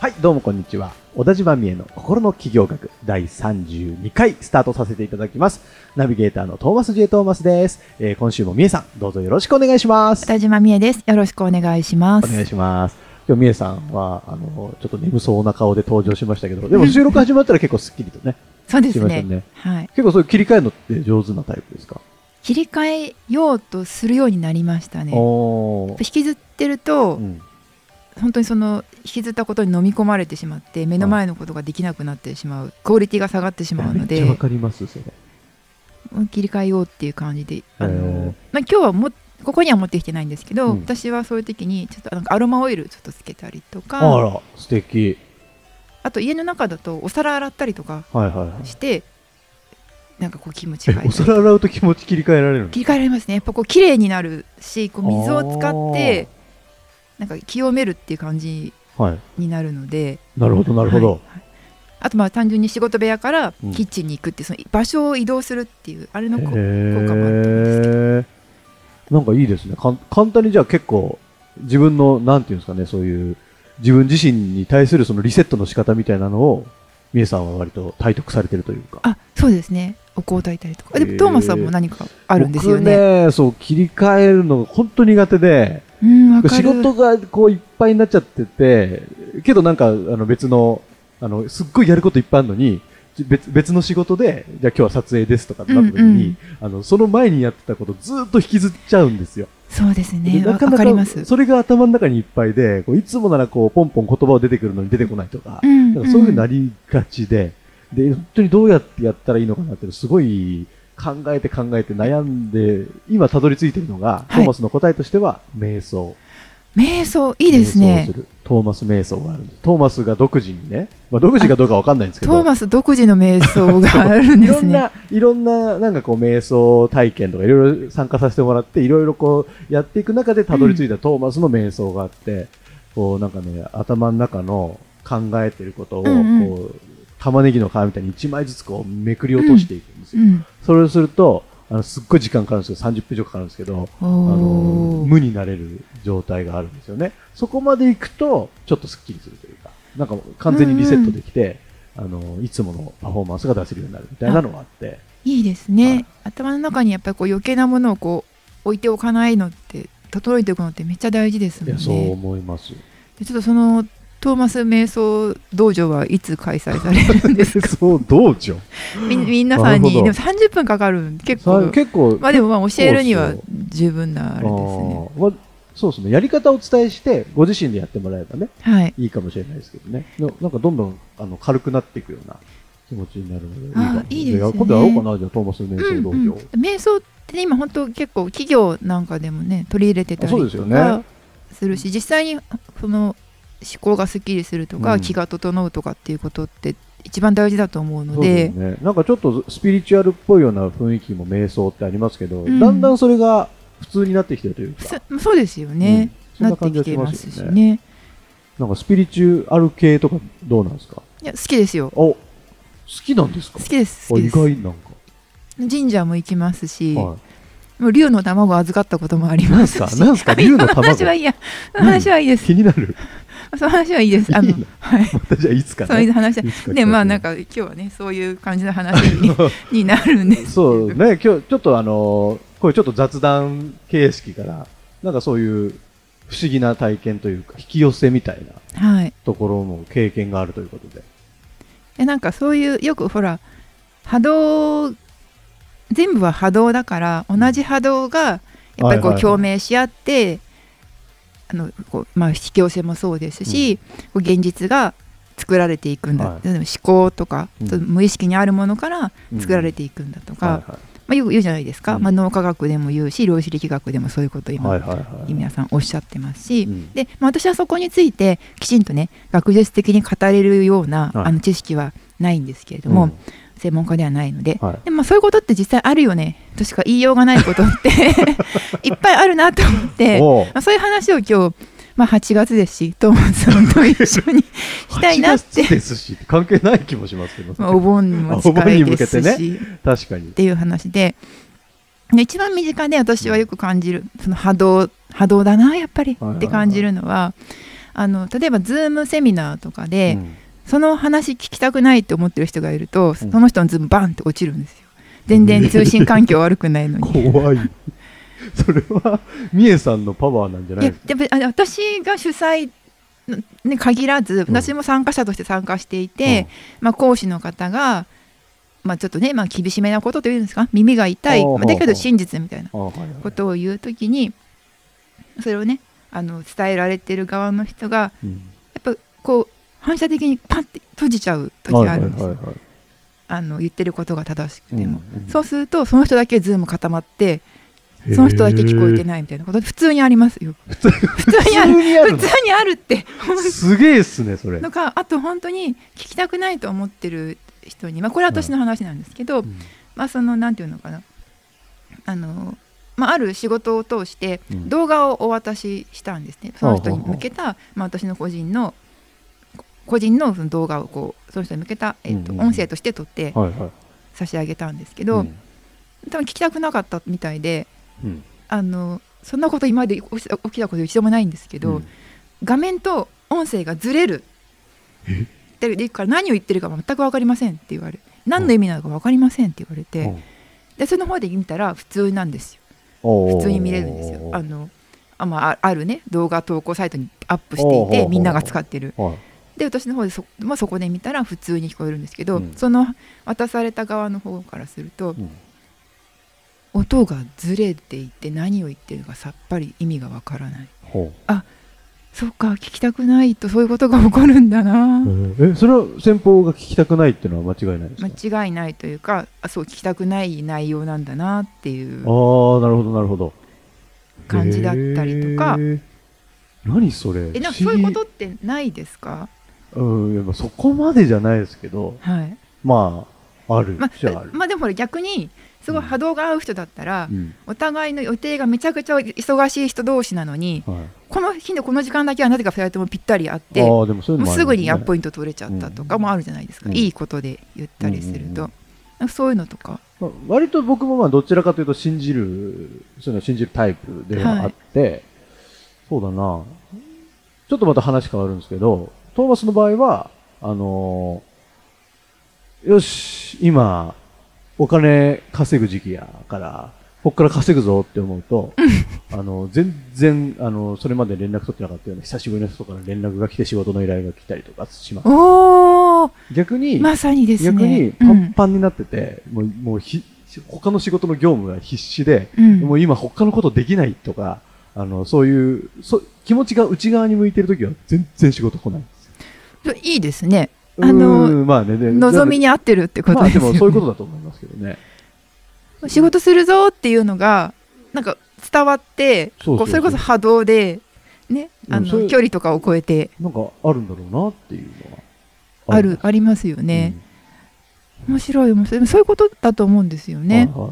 はい、どうもこんにちは。小田島美恵の心の起業学第32回スタートさせていただきます。ナビゲーターのトーマス J. トーマスです。えー今週も美恵さん、どうぞよろしくお願いします。田島美恵です。よろしくお願いします。お願いします。今日美恵さんは、あの、ちょっと眠そうな顔で登場しましたけど、でも収録始まったら結構スッキリとね。そうですねねはい。結構そういう切り替えるのって上手なタイプですか？切り替えようとするようになりましたね。引きずってると、うん。本当にその引きずったことに飲み込まれてしまって目の前のことができなくなってしまう、クオリティが下がってしまうので。わかります、それ。切り替えようっていう感じで、あのまあ、今日はもここには持ってきてないんですけど、うん。私はそういう時にちょっとなんかアロマオイルちょっとつけたりとあか、ら、素敵。あと家の中だとお皿洗ったりとかはいはいはい。してなんかこう気持ちお皿洗うと気持ち切り替えられるの？切り替えられますね。やっぱこう綺麗になるしこう水を使ってなんか清めるっていう感じはい。になるので。なるほど、なるほど。はい。はいあとまあ単純に仕事部屋からうん。キッチンに行くっていうその場所を移動するっていうあれの効果もあったんですけど。ーなんかいいですね。かん簡単にじゃあ結構自分の、なんていうんですかね、そういう自分自身に対するそのリセットの仕方みたいなのを、みえさんは割と体得されてるというか。あそうですね。お香を炊いたりとか。でもトーマスさんも何かあるんですよね。僕ね、そう、切り替えるのが本当苦手で、うん仕事がこういっぱいになっちゃってて、けどなんかあの別の、あの、すっごいやることいっぱいあるのに、別別の仕事で、じゃあ今日は撮影ですとかってなった時に、うんうん。あの、その前にやってたことずっと引きずっちゃうんですよ。そうですでねなかなかかります。それが頭の中にいっぱいで、こういつもならこうポンポン言葉を出てくるのに出てこないとか、うんなんかそういうふうになりがちで、で、本当にどうやってやったらいいのかなってすごい考えて考えて悩んで、今たどり着いてるのが、はい。トーマスの答えとしては、瞑想。瞑想いいです瞑ねする。トーマス瞑想がある。トーマスが独自にね、まあ、独自かどうかわかんないんですけど、トーマス独自の瞑想があるんですね。いろんな、いろんな、なんかこう、瞑想体験とかいろいろ参加させてもらって、いろいろこう、やっていく中でたどり着いたトーマスの瞑想があって、こう、なんかね、頭の中の考えてることを、こうんうん。う、玉ねぎの皮みたいに一枚ずつこう、めくり落としていくんですよ。うん。それをすると、あの、すっごい時間かかるんですけど、30分以上かかるんですけど、あの無になれる状態があるんですよね。そこまで行くと、ちょっとスッキリするというか、なんか完全にリセットできて、あの、いつものパフォーマンスが出せるようになるみたいなのがあって、いいですね、はい。頭の中にやっぱりこう余計なものをこう置いておかないのって整えておくのってめっちゃ大事ですもんいや、そうね思います。でちょっとそのトーマス瞑想道場はいつ開催されるんですか？そう、道場？み皆さんにでも30分かかる。結さ構結構、まあでもまあ教えるには十分なあれですね。そうですね。やり方をお伝えして、ご自身でやってもらえばね、はい。いいかもしれないですけどね。のなんかどんどんあの軽くなっていくような気持ちになるので、いいですね。や今度やろうかな、じゃあ、トーマス瞑想道うんうん。場。瞑想ってね今本当結構企業なんかでもね取り入れてたりとかするし実際にその思考がすっきりするとか、うん。気が整うとかっていうことって一番大事だと思うので。ね。なんかちょっとスピリチュアルっぽいような雰囲気も瞑想ってありますけど、うん。だんだんそれが普通になってきてるというか、そそうですよね、うん。そんなってきてますしね。ねなんかスピリチュアル系とかどうなんですか？いや好きですよ。お好きなんですか？好きです意きです。外なんか。神社も行きますし、はもう竜の卵を預かったこともありますし。すか？なんすか？竜のその話は卵。いいや話はいいです。気になる。その話はいいです。あのいいの？はい。またじゃあいつかね。そういう話でまあなんか。か今日はねそういう感じの話にになるんです。そうね、今日ちょっとあのーこれちょっと雑談形式から、なんかそういう不思議な体験というか、引き寄せみたいなはい。ところの経験があるということで。でなんかそういうよくほら波動全部は波動だから同じ波動がやっぱりこはいはいはいう共鳴し合って、あのこうまあ引き寄せもそうですし、こう現実が作られていくんだ、はい。思考とか、うん。無意識にあるものから作られていくんだとか、はいはい。まあ、よく言うじゃないですか、うん。まあ、脳科学でも言うし量子力学でもそういうことを今、はいはいはい。皆さんおっしゃってますし、うん。で、まあ、私はそこについてきちんとね学術的に語れるような、はい。あの知識はないんですけれども、うん。専門家ではないので。はい。でもまあそういうことって実際あるよねとしか言いようがないことって いっぱいあるなと思って、まあ、そういう話を今日、まあ、8月ですしトーマスさんと一緒にしたいなっ8て月ですし、関係ない気もしますけど、まあお盆も近いです向けてね。し、確かに。っ。ていう話で。で一番身近で私はよく感じるその波動波動だなやっぱりって感じるのはあの例えばズームセミナーとかで、うん。その話聞きたくないって思ってる人がいると、ん。その人のズームバンって落ちるんですよ全然通信環境悪くないのに。怖い。それは、みえさんのパワーなんじゃないいやですか？でもあの私が主催に限らずうん。私も参加者として参加していて、まあ、講師の方が、まあ、ちょっとね、まあ、厳しめなことというんですか？耳が痛い、まあだけど真実みたいなことを言うときにそれをねあの伝えられてる側の人がうん。やっぱこう反射的にパンって閉じちゃう時があるんですよ、はいはいはいはいあの言ってることが正しくても、うんうん。そうするとその人だけズーム固まってその人だけ聞こえてないみたいなこと普通にありますよ。普通にある普通にある。って。すげえっすね、それ。のかあと本当に聞きたくないと思ってる人に、まあ、これは私の話なんですけど、うん。まあそのなんていうのかな。あの、まあ、ある仕事を通してうん。動画をお渡ししたんですね、その人に向けた、まあ、私の個人の個人のその動画をこうその人に向けた、えっと音声として撮って。差し上げたんですけど、うん。多分聞きたくなかったみたいでうん。あのそんなこと今まで起きたこと一度もないんですけど、うん。画面と音声がずれる。って言うから何を言ってるか全く分かりませんって言われ何の意味なのか分かりませんって言われて、うん。でその方で見たら普通なんですよ。普通に見れるんですよ。あのあ,、まあ、ああるね動画投稿サイトにアップしていてみんなが使ってる。はいで私の方でそ,、まあ、そこで見たら普通に聞こえるんですけど、うん。その渡された側の方からするとうん。音がずれていて何を言ってるのかさっぱり意味がわからない。ほそっか聞きたくないとそういうことが起こるんだな、うえ、それは先方が聞きたくないっていうのは間違いないですか？間違いないというかあそう聞きたくない内容なんだなっていうああ、なるほど、なるほど。感じだったりとか。何それ？えなんかそういうことってないですか？うん、いやまあそこまでじゃないですけど、はい。まあ、あるまある。まあでも逆にすごい波動が合う人だったら、うん。お互いの予定がめちゃくちゃ忙しい人同士なのにはい、この日のこの時間だけはなぜか2人ともぴったりあってああ、でもそうすぐにアねポイント取れちゃったとかもあるじゃないですか、うん。いいことで言ったりすると、うんうんうんなんかそういうのとか。まあ割と僕もまあどちらかというと信じる、そういうのを信じるタイプではあって、そうだな、ちょっとまた話変わるんですけど、トーマスの場合は、あのーよし、今、お金稼ぐ時期やから、こっから稼ぐぞって思うと、あの、全然、あの、それまで連絡取ってなかったような久しぶりの人から連絡が来て仕事の依頼が来たりとかします。逆に、まさにですね。逆にパうん。ンパンになってて、もう、もうひ、他の仕事の業務が必死で、うん。もう今他のことできないとか、あの、そういう、そ気持ちが内側に向いてるときは全然仕事来ない。いいですね。あのまあね、で望みに合ってるってことまあですでよね、もそういうことだと思いますけどね。仕事するぞっていうのがなんか伝わってそれこそ波動でねあの距離とかを超えて。なんかあるんだろうなっていうのは。ある。ありますよね、面白い面白い。そういうことだと思うんですようん。ね、はいはい。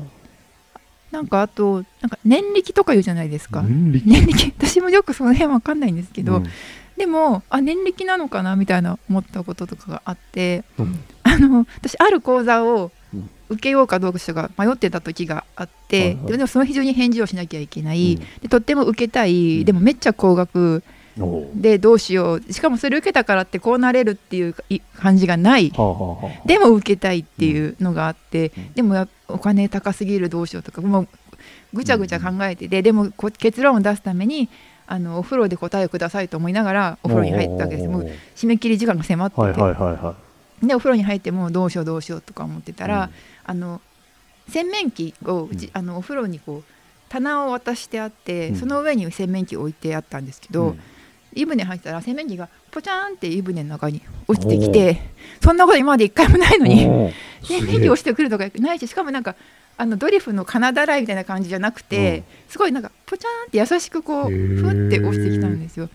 なんかあとなんか年力とか言うじゃないですか、年力？年力。私もよくその辺わかんないんですけど、うんでもあ年力なのかなみたいな思ったこととかがあってうん。あの私ある講座をうん。受けようかどうかが迷ってた時があって、はいはい。でもその非常に返事をしなきゃいけない、うん。でとっても受けたい、うん。でもめっちゃ高額。でどうしよう。しかもそれ受けたからってこうなれるっていうい感じがない。はあはあはあでも受けたいっていうのがあって、うん。でもやお金高すぎるどうしようとかもうぐちゃぐちゃ考えてて、でもこ結論を出すためにあのお風呂で答えをくださいと思いながらお風呂に入ったわけです。もう締め切り時間が迫ってて、はいはいはいはでお風呂に入ってもうどうしようどうしようとか思ってたら、うん。あの洗面器をうち、うんあのお風呂にこう棚を渡してあって、うん。その上に洗面器を置いてあったんですけど、うん。湯船入ったら洗面器がポチャーンって湯船の中に落ちてきてそんなこと今まで一回もないのに洗面器落ちてくるとかないししかもなんかあのドリフの金だらいみたいな感じじゃなくて、すごいなんかポチャーンって優しくこうふって落ちてきたんですよ。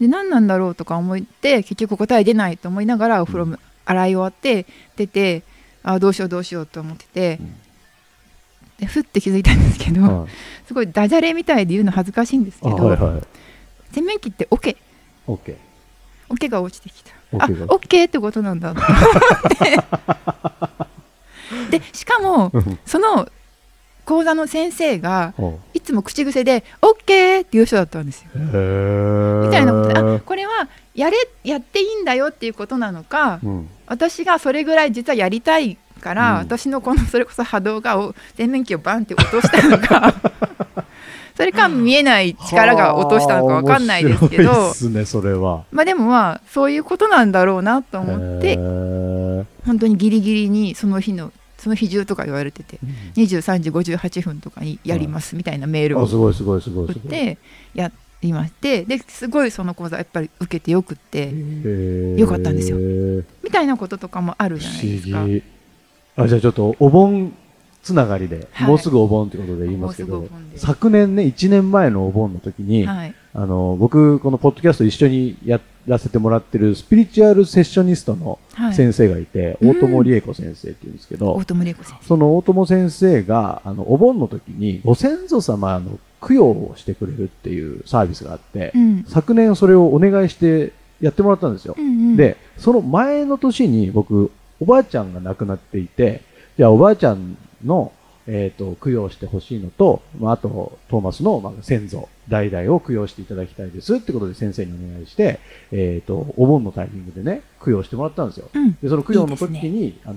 で何なんだろうとか思って結局答え出ないと思いながらお風呂も洗い終わって出てあどうしようどうしようと思ってて、うんでふって気づいたんですけど、はい。すごいダジャレみたいで言うの恥ずかしいんですけど、あはいはい。洗面器ってオケ。オッケーオケが落ちてきた。あオッケーってことなんだと思ってでしかもうん。その講座の先生がおいつも口癖で「オッケー!」っていう人だったんですよ。みたいなことであこれはやれやっていいんだよっていうことなのかうん。私がそれぐらい実はやりたいから、うん。私のこのそれこそ波動がお洗面器をバンって落としたのか。それか見えない力が落としたのか分かんないですけど。まあでもまあそういうことなんだろうなと思っへてー本当にギリギリにその日のその日中とか言われてて23時58分とかにやりますみたいなメールをあすごいすごいすごい送ってやりましてですごいその講座やっぱり受けてよくってよかったんですよ。みたいなこととかもあるじゃないですか。あじゃあちょっとお盆つながりで、はい。もうすぐお盆ということで言いますけど昨年ね1年前のお盆の時に、はい、あの僕このポッドキャスト一緒にやらせてもらってるスピリチュアルセッショニストのはい、先生がいて、うん大友理恵子先生っていうんですけど、大友玲子先その大友先生があのお盆の時にご先祖様の供養をしてくれるっていうサービスがあって、生。うん昨年それをお願いしてやってもらったんですよ。うんうん、で、その前の年に僕、おばあちゃんが亡くなっていて、じゃあおばあちゃんの、えっ、と、供養してほしいのと、まあ、あと、トーマスの、まあ、先祖、代々を供養していただきたいですってことで先生にお願いして、えっ、と、お盆のタイミングでね、供養してもらったんですよ。うん、で、その供養の時いいですに、あの、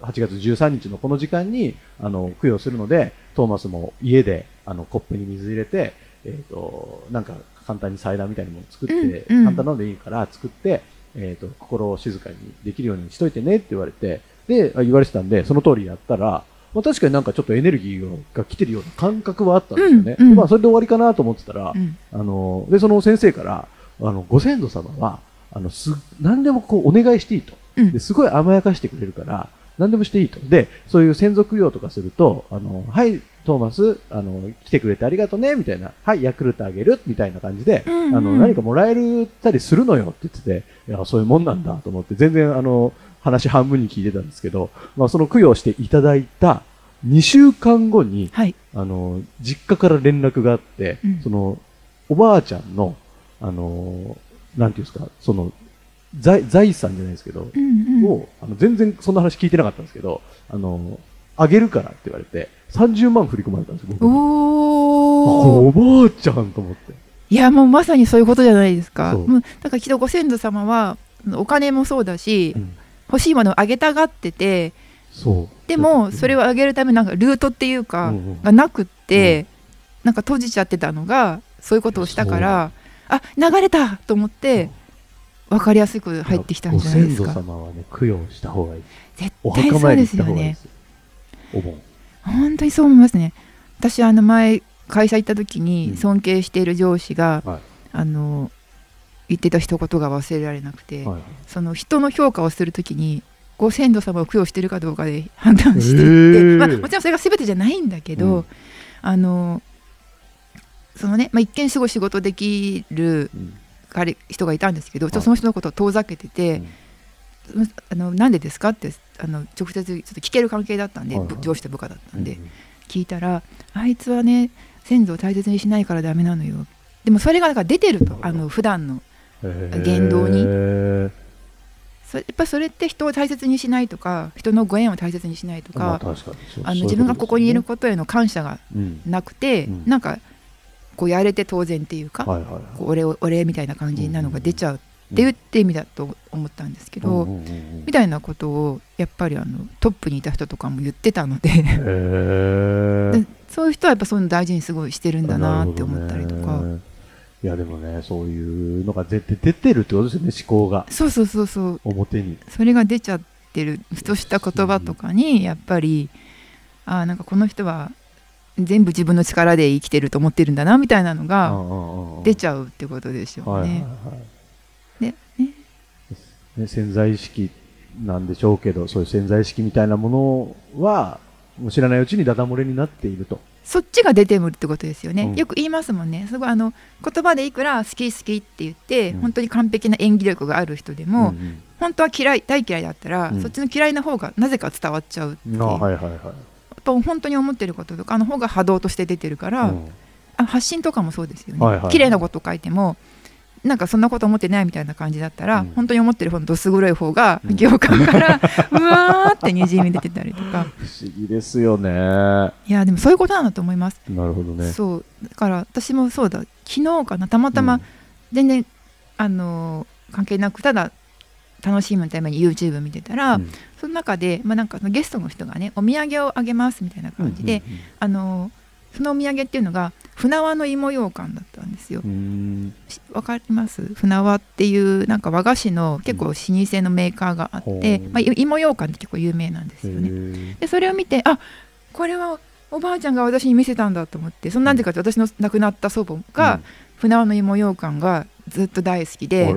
8月13日のこの時間に、あの、供養するので、トーマスも家で、あの、コップに水入れて、えっ、と、なんか簡単に祭壇みたいなもの作って、うんうん。簡単なのでいいから作って、えっ、と、心を静かにできるようにしといてねって言われて、で、あ言われてたんで、その通りやったら、まあ、確かになんかちょっとエネルギーが来てるような感覚はあったんですよね。うんうんまあ、それで終わりかなと思ってたら、うんあの、で、その先生から、あの、ご先祖様は、あの、す、何でもこう、お願いしていいと。うんですごい甘やかしてくれるから、何でもしていいと。で、そういう専属用とかすると、あの、はい、トーマス、あの、来てくれてありがとうね、みたいな、はい、ヤクルトあげる、みたいな感じで、うんうんあの、何かもらえるたりするのよって言ってて、いや、そういうもんなんだと思って、全然、あの、話半分に聞いてたんですけど、まあ、その供養していただいた2週間後に、はい、あの、実家から連絡があって、うん。その、おばあちゃんの、あの、なんていうんですか、その、財財産じゃないですけど、うんうん、を、あの、全然そんな話聞いてなかったんですけど、あの、あげるからって言われて、30万振り込まれたんですよ、僕おお、ばあちゃんと思って。いやもうまさにそういうことじゃないですか。そう。もうだからきっとご先祖様はお金もそうだし、うん欲しいものをあげたがってて、そう。でもそれは、をあげるためのなんかルートっていうか、うんうんがなくって、なんか閉じちゃってたのがそういうことをしたから、あ流れたと思って分かりやすく入ってきたんじゃないですか。ご先祖様はね、供養した方がいい。絶お対そうですよね。お盆。本当にそう思いますね。私あの前会社行った時うんに尊敬している上司が、はいあの言ってた一言が忘れられなくて、はい。その人の評価をする時にご先祖様を供養してるかどうかで判断していって、へーまあ、もちろんそれが全てじゃないんだけど、うん。あのそのね、まあ、一見すごい仕事できるうん。彼人がいたんですけど、ちょっとはいその人のことを遠ざけてて、うん。あのなんでですかってあの直接ちょっと聞ける関係だったんで、はいはい。ぶ上司と部下だったんで、うん聞いたらあいつはね先祖を大切にしないからダメなのよ。でもそれがなんか出てるとあの普段の言動に。やっぱそれって人を大切にしないとか人のご縁を大切にしないとまあか、あの自分がここにいるとことへの感謝がなくて、うん。なんかこうやれて当然っていうか、うんはいはいはい。こうお礼をお礼みたいな感じなのが出ちゃうっていうって意味だと思ったんですけど、うんうんうんうん。みたいなことをやっぱりあのトップにいた人とかも言ってたのでそういう人はやっぱそういうの大事にすごいしてるんだなって思ったりとか、いやでもねそういうのが絶対出てるってことですよね思考が。そうそうそうそう。表に。それが出ちゃってるふとした言葉とかにやっぱりああなんかこの人は全部自分の力で生きてると思ってるんだなみたいなのが出ちゃゃうってことでしょうはいはいね。はい。でね。ね、潜在意識なんでしょうけど、そういう潜在意識みたいなものは、もう知らないうちにダダ漏れになっていると。そっちが出てくるってことですよね、うん。よく言いますもんね。すごいあの言葉でいくら好き好きって言って、うん。本当に完璧な演技力がある人でも、ん本当は嫌い大嫌いだったら、うん。そっちの嫌いな方がなぜか伝わっちゃうっていう、はいはいはい。やっぱ本当に思ってることとかあの方が波動として出てるから、うん。あ発信とかもそうですよね、はいはいはい。綺麗なこと書いてもなんかそんなこと思ってないみたいな感じだったら、うん。本当に思ってる方のどす黒い方がうん。行間から うわーってにじみ出てたりとか。不思議ですよね。ないやでもそういうことなんだと思います、るほどね。そう。だから私もそうだ。昨日かなたまたま全然、あのー関係なくただ楽しむために YouTube 見てたら、うん。その中で、まあ、なんかゲストの人がねお土産をあげますみたいな感じで、あのそのお土産っていうのが船輪の芋羊羹だったんですよ。わかります？船輪っていうなんか和菓子の結構老舗のメーカーがあって、う。んまあ、い芋羊羹って結構有名なんですへよね。ー。でそれを見てあこれはおばあちゃんが私に見せたんだと思ってそのなんでかって私の亡くなった祖母が船輪の芋羊羹がずっと大好きうんで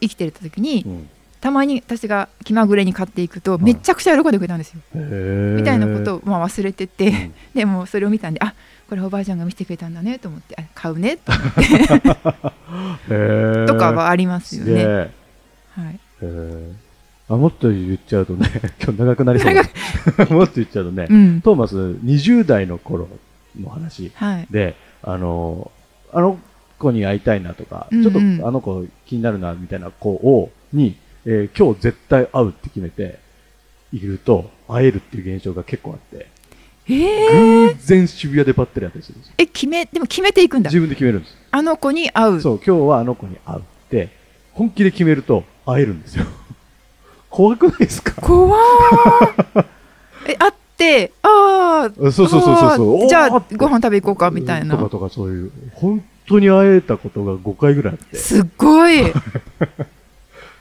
生きてる時にうんたまに私が気まぐれに買っていくとい。めちゃくちゃ喜んでくれたんですよ。へー。みたいなことをまあ忘れてて、うん。でもそれを見たんであこれおばあちゃんが見せてくれたんだねと思ってあ買うねと へー。とかはありますよね。はい、あもっと言っちゃうとね、今日長くなりそう。だもっと言っちゃうとね、うん。トーマス20代の頃の話はい。で、あの、あの子に会いたいなとか、うんうん。ちょっとあの子気になるなみたいな子を、に、えー今日絶対会うって決めていると、会えるっていう現象が結構あって、えー、偶然渋谷でばったり会ったりするんですよ。え決めでも決めていくんだ。自分で決めるんです。あの子に会う。そう、今日はあの子に会うって、本気で決めると会えるんですよ。怖くないですか？怖ー。え会ってああそうそうそうそう。そう。じゃあご飯食べ行こうかみたいな。とかとかそういう、本当に会えたことが5回ぐらいあって、すっごい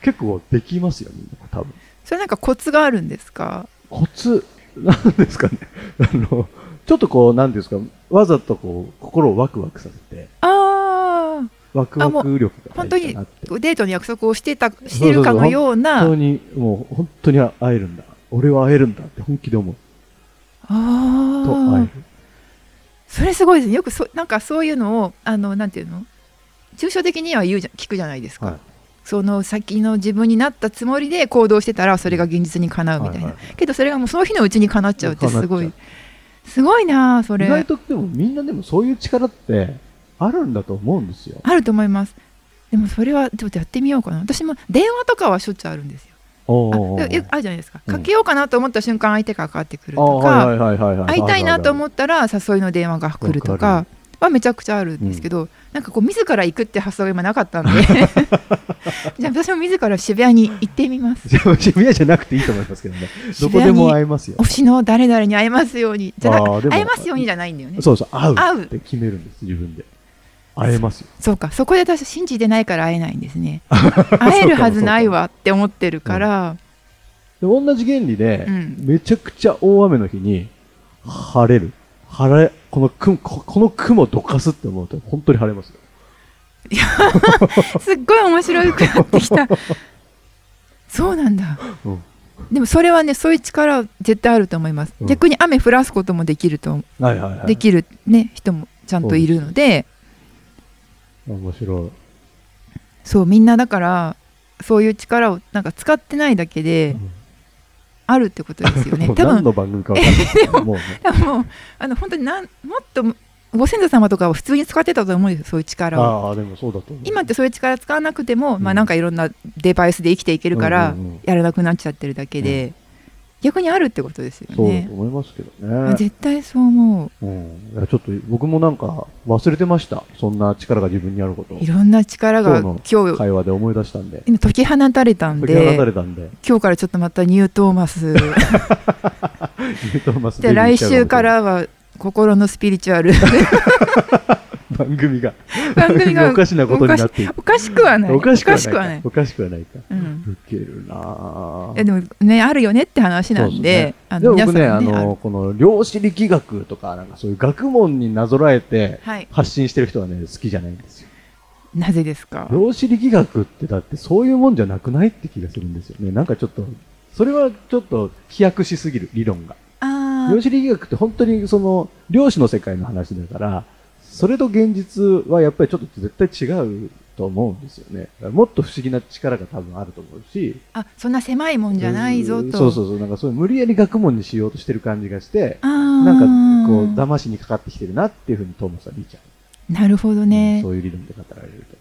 結構できますよ、みんな、多分。それなんかコツがあるんですか？コツ、なんですかね。あの、ちょっとこう、なんですか、わざとこう、心をワクワクさせて、あワクワク力が本当にデートの約束をしてたしてるかのよう本な。当に、もう本当に会えるんだ。俺は会えるんだって本気で思う。と会ああえる。それすごいですね。よくそなんかそういうのをあのなんていうの？抽象的には言うじゃ聞くじゃないですか、はいその先の自分になったつもりで行動してたらそれが現実にかなうみたいな、はいはいけどそれがもうその日のうちにかなっちゃうってすごい。すごいなあそれ。意外とでもみんなでもそういう力ってあるんだと思うんですよ。あると思います。でもそれはちょっとやってみようかな。私も電話とかはしょっちゅうあるんですよ。ああるじゃないですか。うんかけようかなと思った瞬間相手がかかってくるとか、会いたいなと思っったら誘いの電話が来るとかはめちゃくちゃあるんですけど、なんかこう自ら行くって発想が今なかったんで。じゃあ私も自ら渋谷に行ってみます。渋谷じゃなくていいと思いますけどね。どこでも会えますよ。推。しの誰々に会えますようにじゃなあ会えますようにじゃないんだよね。そうそう、会う会う。って決めるんです、自分で。会えますよ。そうかそこで私信じてないから会えないんですね。会えるはずないわって思ってるから。で同じ原理で、うん。めちゃくちゃ大雨の日に晴れる。晴れ、この雲、ここの雲どかすって思うと本当に晴れますよ。すっごい面白くなってきた。そうなんだ。うん。でもそれはねそういう力絶対あると思います、うん。逆に雨降らすこともできるとはいはいはい。できる、ね、人もちゃんといるので。面白い。そうみんなだからそういう力をなんか使ってないだけでうんあるってことですよね。多分。何の番組か分かんない。けど。もうあの本当になんもっとご先祖様とかは普通に使ってたと思うんですよそういう力を。ああ、でもそうだと思う。今ってそういう力使わなくても、うんまあなんかいろんなデバイスで生きていけるからやらなくなっちゃってるだけで、逆にあるってことですよねそう思いますけどね。絶対そう思うん、いやちょっと僕もなんか忘れてました。そんな力が自分にあることいろんな力が今今日会話で思い出したんで。今解き放たれたん解き放たでれたんで。今日からちょっとまたニュートーマス ニュートンマスで来週からは心のスピリチュアルど 番組が。番組がおかしなことになっていくおかしくはないおかしくはない。おかしくはないか。うん。ウケるなぁ。いやでもねあるよねって話なんであのでも僕ね、あの、この量子力学とか、なんかそういう学問になぞらえてはい。発信してる人はね、好きじゃないんですよ。なぜですか？量子力学ってだってそういうもんじゃなくないって気がするんですよね。なんかちょっと、それはちょっと飛躍しすぎる、理論が。あ量子力学って本当にその、量子の世界の話だから、それと現実はやっぱりちょっと絶対違うと思うんですよね。もっと不思議な力が多分あると思うし、あそんな狭いもんじゃないぞとそうそうそう、なんかそういう無理やり学問にしようとしてる感じがして、なんかこう、騙しにかかってきてるなっていうふうにトーマスは見ちゃう。なるほどうねんそういう理論で語られると。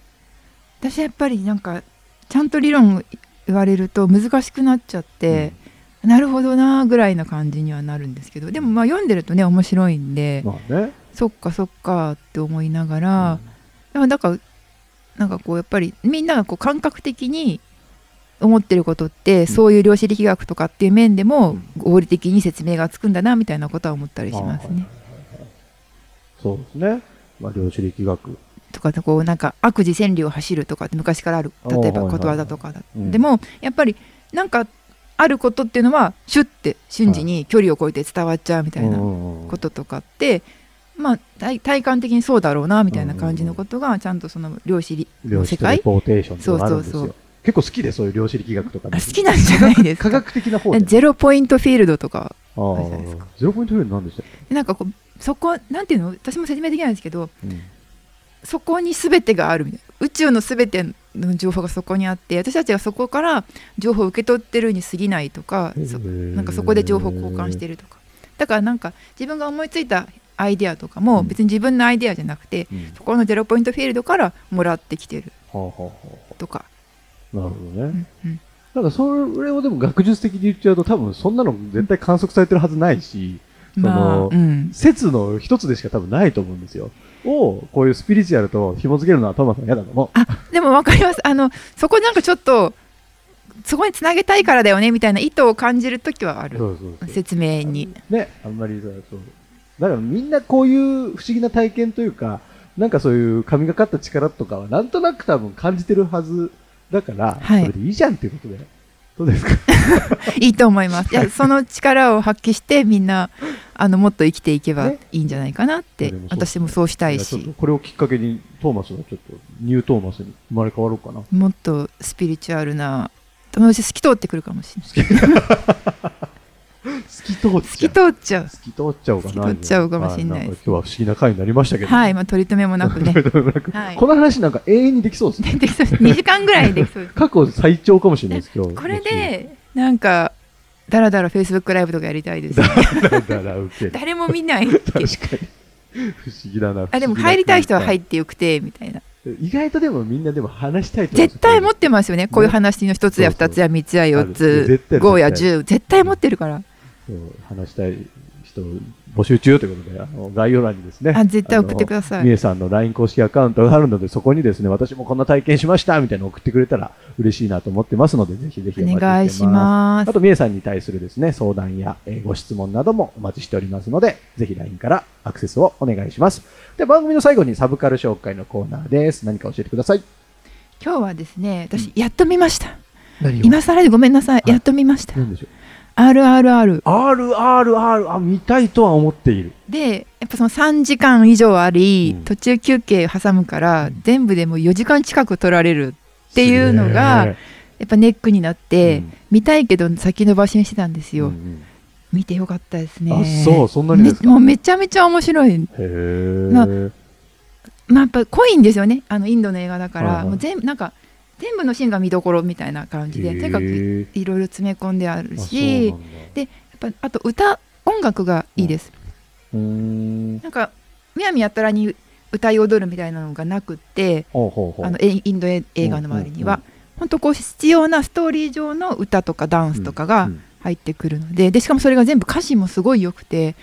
私やっぱりなんかちゃんと理論言われると難しくなっちゃって、なるほどなぐらいな感じにはなるんですけどでもまあ読んでるとね面白いんで、まあね。そっかそっかって思いながら、でもだからなんかこうやっぱりみんながこう感覚的に思ってることって、そういう量子力学とかっていう面でもうん。合理的に説明がつくんだなみたいなことは思ったりしますね。そうですね。まあ、量子力学。とかこうなんか悪事千里を走るとかって昔からある。例えばことわざとかでもやっぱりなんかあることっていうのはシュッて瞬時に距離を超えて伝わっちゃうみたいなここととかって、まあ体体感的にそうだろうなみたいな感じのことがちゃんとその量子の世界とレポーテーションとかあるんですよ。そうそう。結構好きで、そういう量子力学とか、あ好きなんじゃないですか。科学的な方で。ゼロポイントフィールドとかあああるじゃないですか。ゼロポイントフィールドなんでしたっでなんかこうそこなんていうの私も説明できないんですけどけ、うん。そこに全てがあるみたいな宇宙の全ての情報がそこにあって私たちがそこから情報を受け取ってるに過ぎないとかそなんかそこで情報交換してるとか。だからなんか自分が思いついたアイデアとかもうん別に自分のアイデアじゃなくてうんそこのゼロポイントフィールドからもらってきてるとか、あなるほどね。うんうんなんかそれをでも学術的に言っちゃうと多分そんなの絶対観測されてるはずないし、そまあのうん説の一つでしか多分ないと思うんですよ。を、こういうスピリチュアルと紐付けるのはトーマスは嫌だと思う。あでも分かりますあのそこなんかちょっとそこにつなげたいからだよねみたいな意図を感じる時はあるそうそうそう。説明にね、あんまりそう。だからみんなこういう不思議な体験というか、なんかそういう神がかった力とかはなんとなく多分感じてるはずだから、はい。それでいいじゃんっていうことで。どうですか？いいと思います。い。やその力を発揮してみんなあのもっと生きていけばねいいんじゃないかなって、でもそう私もそうしたいし。これをきっかけにトーマスはちょっとニュートーマスに生まれ変わろうかな。もっとスピリチュアルな友達透き通ってくるかもしれない 透き通っ透きちゃう。通っちゃう。透き通っちゃうかな。透き通っちゃうかもしんない。はんか今日は不思議な回になりましたけど。はい、まあ、取り留めもなくね。はい。この話なんか永遠にできそうですね。できそう2時間ぐらいできそうです。過去最長かもしれないです、今日。これでなんかだらだらフェイスブックライブとかやりたいです。だらだら受ける。誰も見ない。確かに。不思議だな。あでも入りたい人は入っってよくてみたいな。意外とでもみんなでも話したい絶対持ってますよね。こういう話の1つやそうそう2つや3つ。や4あるつ絶対5や絶10絶対持ってるから話したい人募集中ということで、あの概要欄にですね。あ絶対送ってくださいみえさんの LINE 公式アカウントがあるので、そこにですね、私もこんな体験しましたみたいなの送ってくれたら嬉しいなと思ってますので、ぜひぜひお願いしますあと、みえさんに対するですね、相談や、えーご質問などもお待ちしておりますので、ぜひ LINE からアクセスをお願いします。で、番組の最後にサブカル紹介のコーナーです。何か教えてください。今日はですね私やっと見ました何今更でごめんなさいいやっと見ました何でしょう？RRR ?RRR、あ、見たいとは思っている。でやっぱその3時間以上あり、うん。途中休憩挟むから全部でもう4時間近く取られるっていうのがやっぱネックになって、うん。見たいけど先延ばしにしてたんですえ。よ、うんうん。見てよかったですね。あ、そう、そんなにですか？めもうめちゃめちゃ面白い。まあまあやっぱ濃いんですよね。あのインドの映画だから、はいはい。もう全部なんか全部のシーンが見どころみたいな感じで、とにかくいろいろ詰め込んであるあしでやっぱあと歌音楽がいいです、うーん。なんかむやみやったらに歌い踊るみたいなのがなくって。あのえインド映画の周りには、うん本当こう必要なストーリー上の歌とかダンスとかがうん入ってくるのででしかもそれが全部歌詞もすごい良くて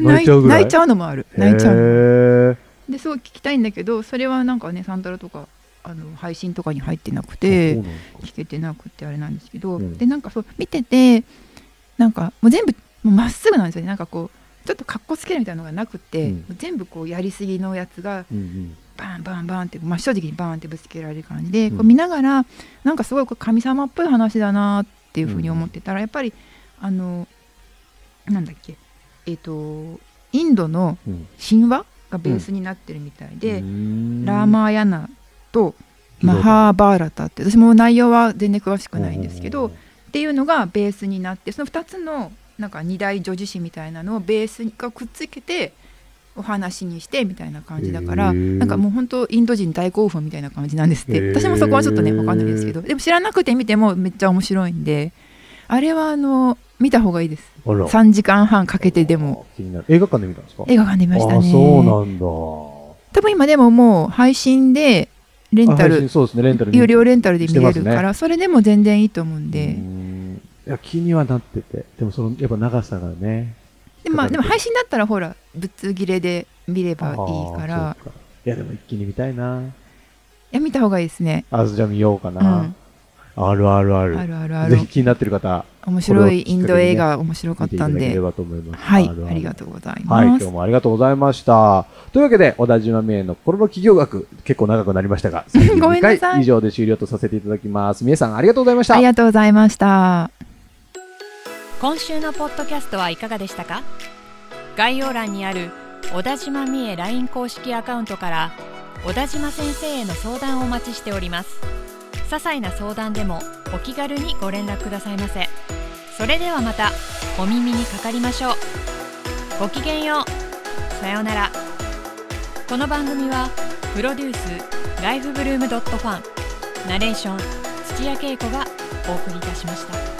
泣いちゃうぐらい？泣いちゃうのもある。泣いちゃう。ですごい聞きたいんだけどそれはなんかねサンタラとかあの配信とかに入ってなくて聞けてなくてあれなんですけど、うん。でなんかそう見ててなんかもう全部もうまっすぐなんですよね。なんかこうちょっとかっこつけるみたいなのがなくて、うん。全部こうやりすぎのやつがうんうん。バンバンバンって真正直にバンってぶつけられる感じで、うん。こう見ながらなんかすごい神様っぽい話だなっていうふうに思ってたら、やっぱりあのなんだっけえっ、とインドのうん。神話がベースになってるみたいで、ラーマーヤナとマハーバーラタって私も内容は全然詳しくないんですけど、っていうのがベースになってその2つのなんか二大女子誌みたいなのをベースがくっつけてお話にしてみたいな感じだからなんかもう本当インド人大興奮みたいな感じなんですって。私もそこはちょっとね分かんないですけど。でも知らなくて見てもめっちゃ面白いんで。あれはあの見た方がいいです。あら。3時間半かけてでも。映画館で見たんですか？映画館で見ましたね。あそうなんだ。多分今でももう配信でレンタルそうですねレンタル有料レンタルで見れるから、それでも全然いいと思うんで、うーん。いや気にはなってて。でもそのやっぱ長さがね。でまあ、で。も配信だったらほらぶつ切れで見ればいいから。か。いやでも一気に見たいな。いや見た方がいいですね。あじゃあ見ようかな、うんあるあるある。あるあるある。ぜひ気になってる方面白いインド映画面白か見ってたんで。いただければと思います。はいるる。ありがとうございはい、ます、今日もありがとうございました。というわけで、小田島美恵の心の企業学、結構長くなりましたが、ごめんなさい。32回以上で終了とさせていただきます。美恵さん、ありがとうございました。あり。がとうございました。今週のポッドキャストはいかがでしたか？概要欄にある小田島美恵 LINE 公式アカウントから小田島先生への相談をお待ちしております些細な相談でもお気軽にご連絡くださいませ。それではまたお耳にかかりましょう。ごきげんよう。さようなら。この番組はプロデュースライフブルームドットファン。ナレーション土屋恵子がお送りいたしました。